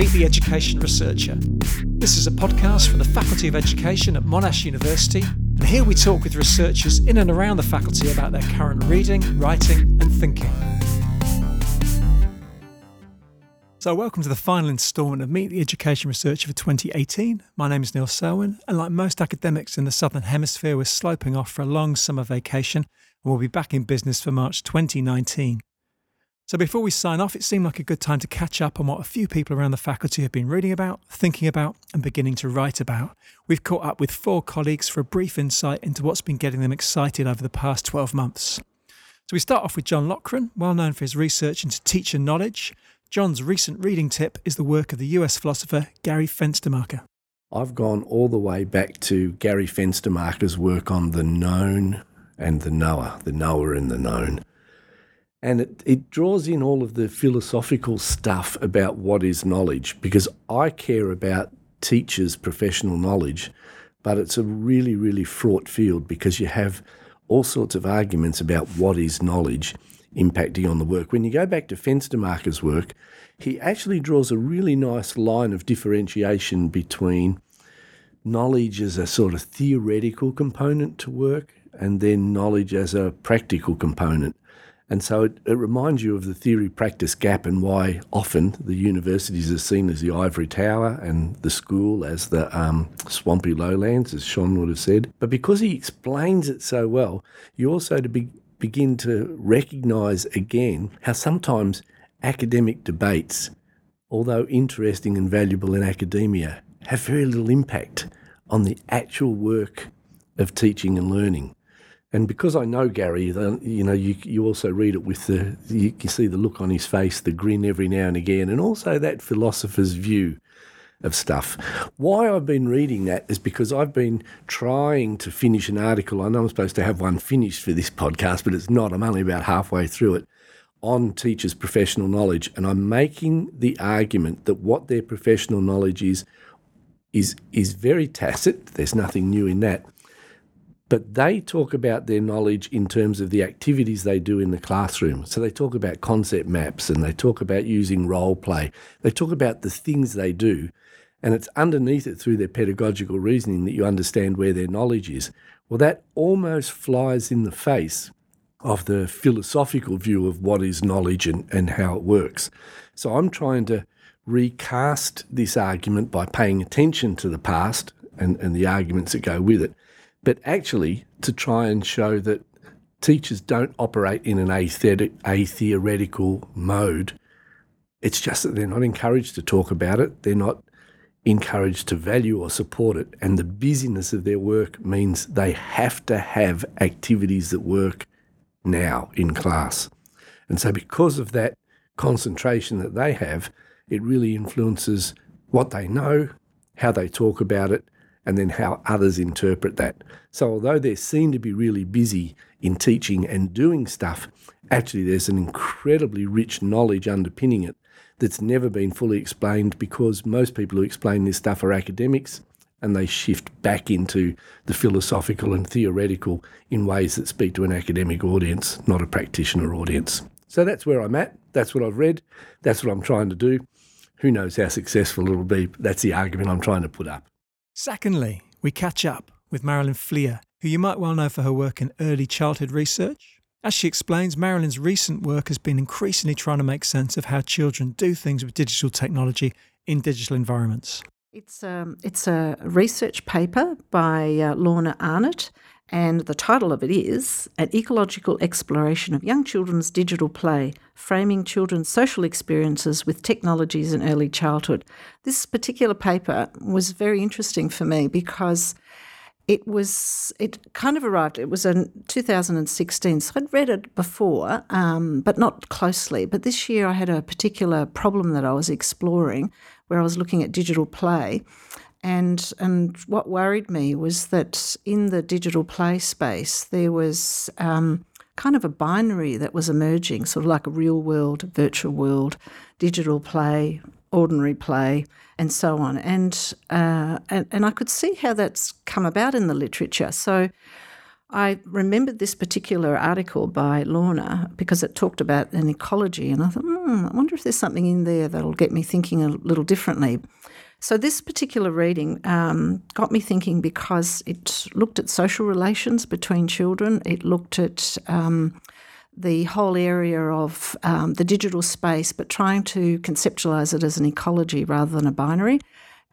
Meet the Education Researcher. This is a podcast from the Faculty of Education at Monash University, and here we talk with researchers in and around the faculty about their current reading, writing, and thinking. So, welcome to the final instalment of Meet the Education Researcher for 2018. My name is Neil Selwyn, and like most academics in the Southern Hemisphere, we're sloping off for a long summer vacation and we'll be back in business for March 2019. So, before we sign off, it seemed like a good time to catch up on what a few people around the faculty have been reading about, thinking about, and beginning to write about. We've caught up with four colleagues for a brief insight into what's been getting them excited over the past 12 months. So, we start off with John Loughran, well known for his research into teacher knowledge. John's recent reading tip is the work of the US philosopher Gary Fenstermacher. I've gone all the way back to Gary Fenstermacher's work on the known and the knower, the knower and the known and it, it draws in all of the philosophical stuff about what is knowledge because I care about teachers' professional knowledge, but it's a really, really fraught field because you have all sorts of arguments about what is knowledge impacting on the work. When you go back to Fenstermacher's work, he actually draws a really nice line of differentiation between knowledge as a sort of theoretical component to work and then knowledge as a practical component. And so it, it reminds you of the theory practice gap and why often the universities are seen as the ivory tower and the school as the um, swampy lowlands, as Schön would have said. But because he explains it so well, you also to be, begin to recognise again how sometimes academic debates, although interesting and valuable in academia, have very little impact on the actual work of teaching and learning. And because I know Gary, you know, you, you also read it with the, you, you see the look on his face, the grin every now and again, and also that philosopher's view of stuff. Why I've been reading that is because I've been trying to finish an article. I know I'm supposed to have one finished for this podcast, but it's not. I'm only about halfway through it on teachers' professional knowledge. And I'm making the argument that what their professional knowledge is is is very tacit. There's nothing new in that but they talk about their knowledge in terms of the activities they do in the classroom. So they talk about concept maps and they talk about using role play. They talk about the things they do. And it's underneath it through their pedagogical reasoning that you understand where their knowledge is. Well, that almost flies in the face of the philosophical view of what is knowledge and, and how it works. So I'm trying to recast this argument by paying attention to the past and, and the arguments that go with it but actually to try and show that teachers don't operate in an atheoretical mode. It's just that they're not encouraged to talk about it. They're not encouraged to value or support it. And the busyness of their work means they have to have activities that work now in class. And so, because of that concentration that they have, it really influences what they know, how they talk about it, and then how others interpret that. So, although they seem to be really busy in teaching and doing stuff, actually there's an incredibly rich knowledge underpinning it that's never been fully explained because most people who explain this stuff are academics and they shift back into the philosophical and theoretical in ways that speak to an academic audience, not a practitioner audience. So that's where I'm at. That's what I've read. That's what I'm trying to do. Who knows how successful it'll be? That's the argument I'm trying to put up. Secondly, we catch up with Marilyn Fleer, who you might well know for her work in early childhood research. As she explains, Marilyn's recent work has been increasingly trying to make sense of how children do things with digital technology in digital environments. It's, um, it's a research paper by uh, Lorna Arnott, and the title of it is An Ecological Exploration of Young Children's Digital Play Framing Children's Social Experiences with Technologies in Early Childhood. This particular paper was very interesting for me because it was it kind of arrived it was in 2016 so i'd read it before um, but not closely but this year i had a particular problem that i was exploring where i was looking at digital play and and what worried me was that in the digital play space there was um, kind of a binary that was emerging, sort of like a real world, virtual world, digital play, ordinary play, and so on. And uh, and and I could see how that's come about in the literature. So. I remembered this particular article by Lorna because it talked about an ecology, and I thought, hmm, I wonder if there's something in there that'll get me thinking a little differently. So, this particular reading um, got me thinking because it looked at social relations between children, it looked at um, the whole area of um, the digital space, but trying to conceptualize it as an ecology rather than a binary.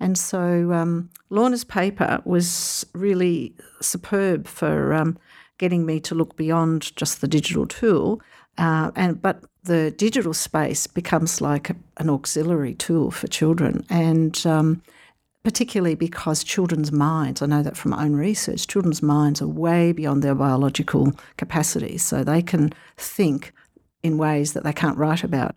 And so um, Lorna's paper was really superb for um, getting me to look beyond just the digital tool, uh, and but the digital space becomes like a, an auxiliary tool for children, and um, particularly because children's minds, I know that from my own research, children's minds are way beyond their biological capacities, so they can think in ways that they can't write about.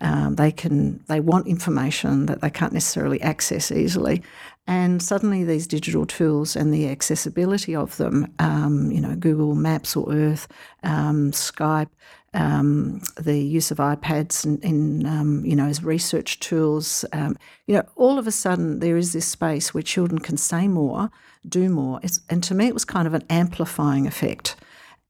Um, they can they want information that they can't necessarily access easily, and suddenly these digital tools and the accessibility of them, um, you know, Google Maps or Earth, um, Skype, um, the use of iPads in, in um, you know as research tools, um, you know, all of a sudden there is this space where children can say more, do more, it's, and to me it was kind of an amplifying effect.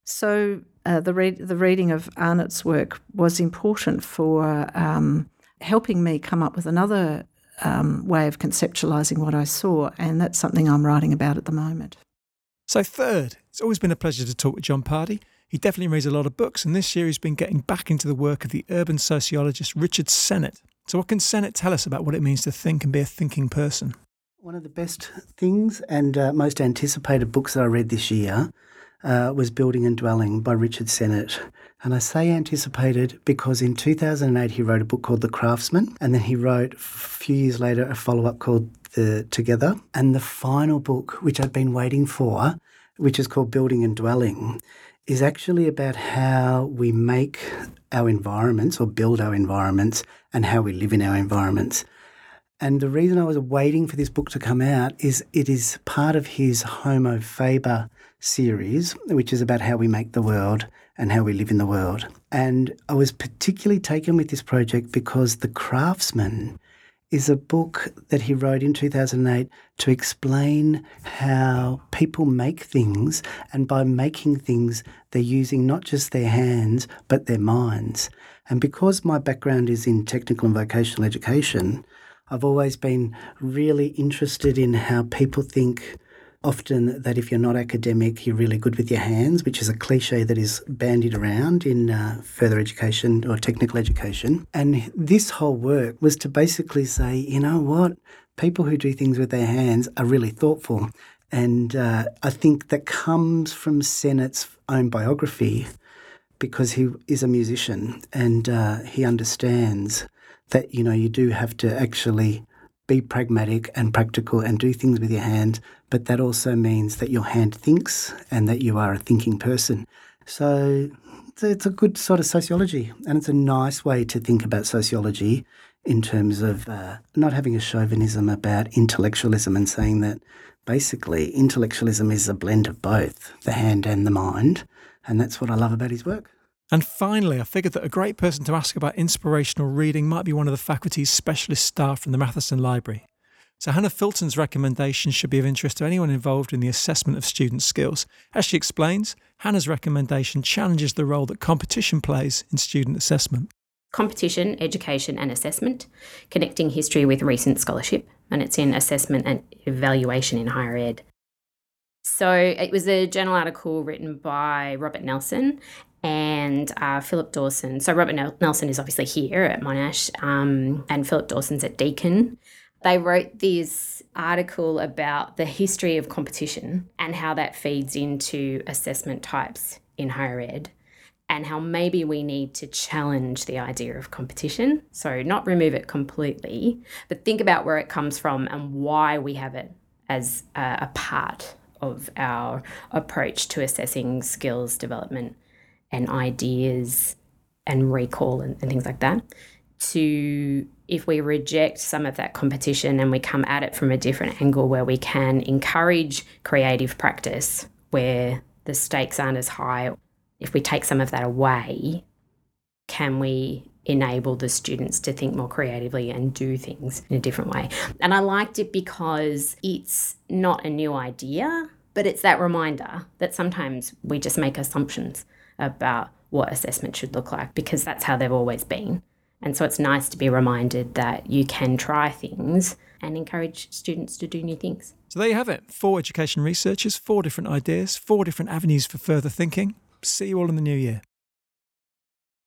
So uh, the the reading of Arnott's work was important for um, helping me come up with another um, way of conceptualizing what I saw, and that's something I'm writing about at the moment. So, third, it's always been a pleasure to talk with John Pardy. He definitely reads a lot of books, and this year he's been getting back into the work of the urban sociologist Richard Sennett. So, what can Sennett tell us about what it means to think and be a thinking person? One of the best things and uh, most anticipated books that I read this year uh, was Building and Dwelling by Richard Sennett. And I say anticipated because in 2008 he wrote a book called The Craftsman, and then he wrote a few years later a follow up called The Together. And the final book, which I'd been waiting for, which is called Building and Dwelling, is actually about how we make our environments or build our environments and how we live in our environments. And the reason I was waiting for this book to come out is it is part of his Homo Faber series, which is about how we make the world and how we live in the world. And I was particularly taken with this project because The Craftsman is a book that he wrote in 2008 to explain how people make things. And by making things, they're using not just their hands, but their minds. And because my background is in technical and vocational education, I've always been really interested in how people think often that if you're not academic, you're really good with your hands, which is a cliche that is bandied around in uh, further education or technical education. And this whole work was to basically say, you know what? People who do things with their hands are really thoughtful. And uh, I think that comes from Sennett's own biography because he is a musician and uh, he understands that, you know, you do have to actually be pragmatic and practical and do things with your hands, but that also means that your hand thinks and that you are a thinking person. So it's a good sort of sociology, and it's a nice way to think about sociology in terms of uh, not having a chauvinism about intellectualism and saying that basically intellectualism is a blend of both the hand and the mind. And that's what I love about his work. And finally, I figured that a great person to ask about inspirational reading might be one of the faculty's specialist staff from the Matheson Library. So, Hannah Filton's recommendation should be of interest to anyone involved in the assessment of student skills. As she explains, Hannah's recommendation challenges the role that competition plays in student assessment. Competition, education, and assessment, connecting history with recent scholarship, and it's in assessment and evaluation in higher ed. So it was a journal article written by Robert Nelson and uh, Phillip Dawson. So Robert Nelson is obviously here at Monash, um, and Phillip Dawson's at Deakin. They wrote this article about the history of competition and how that feeds into assessment types in higher ed, and how maybe we need to challenge the idea of competition. So, not remove it completely, but think about where it comes from and why we have it as a, a part of our approach to assessing skills development and ideas and recall and, and things like that to if we reject some of that competition and we come at it from a different angle where we can encourage creative practice where the stakes aren't as high if we take some of that away can we enable the students to think more creatively and do things in a different way and i liked it because it's not a new idea but it's that reminder that sometimes we just make assumptions about what assessment should look like because that's how they've always been. And so it's nice to be reminded that you can try things and encourage students to do new things. So there you have it. Four education researchers, four different ideas, four different avenues for further thinking. See you all in the new year.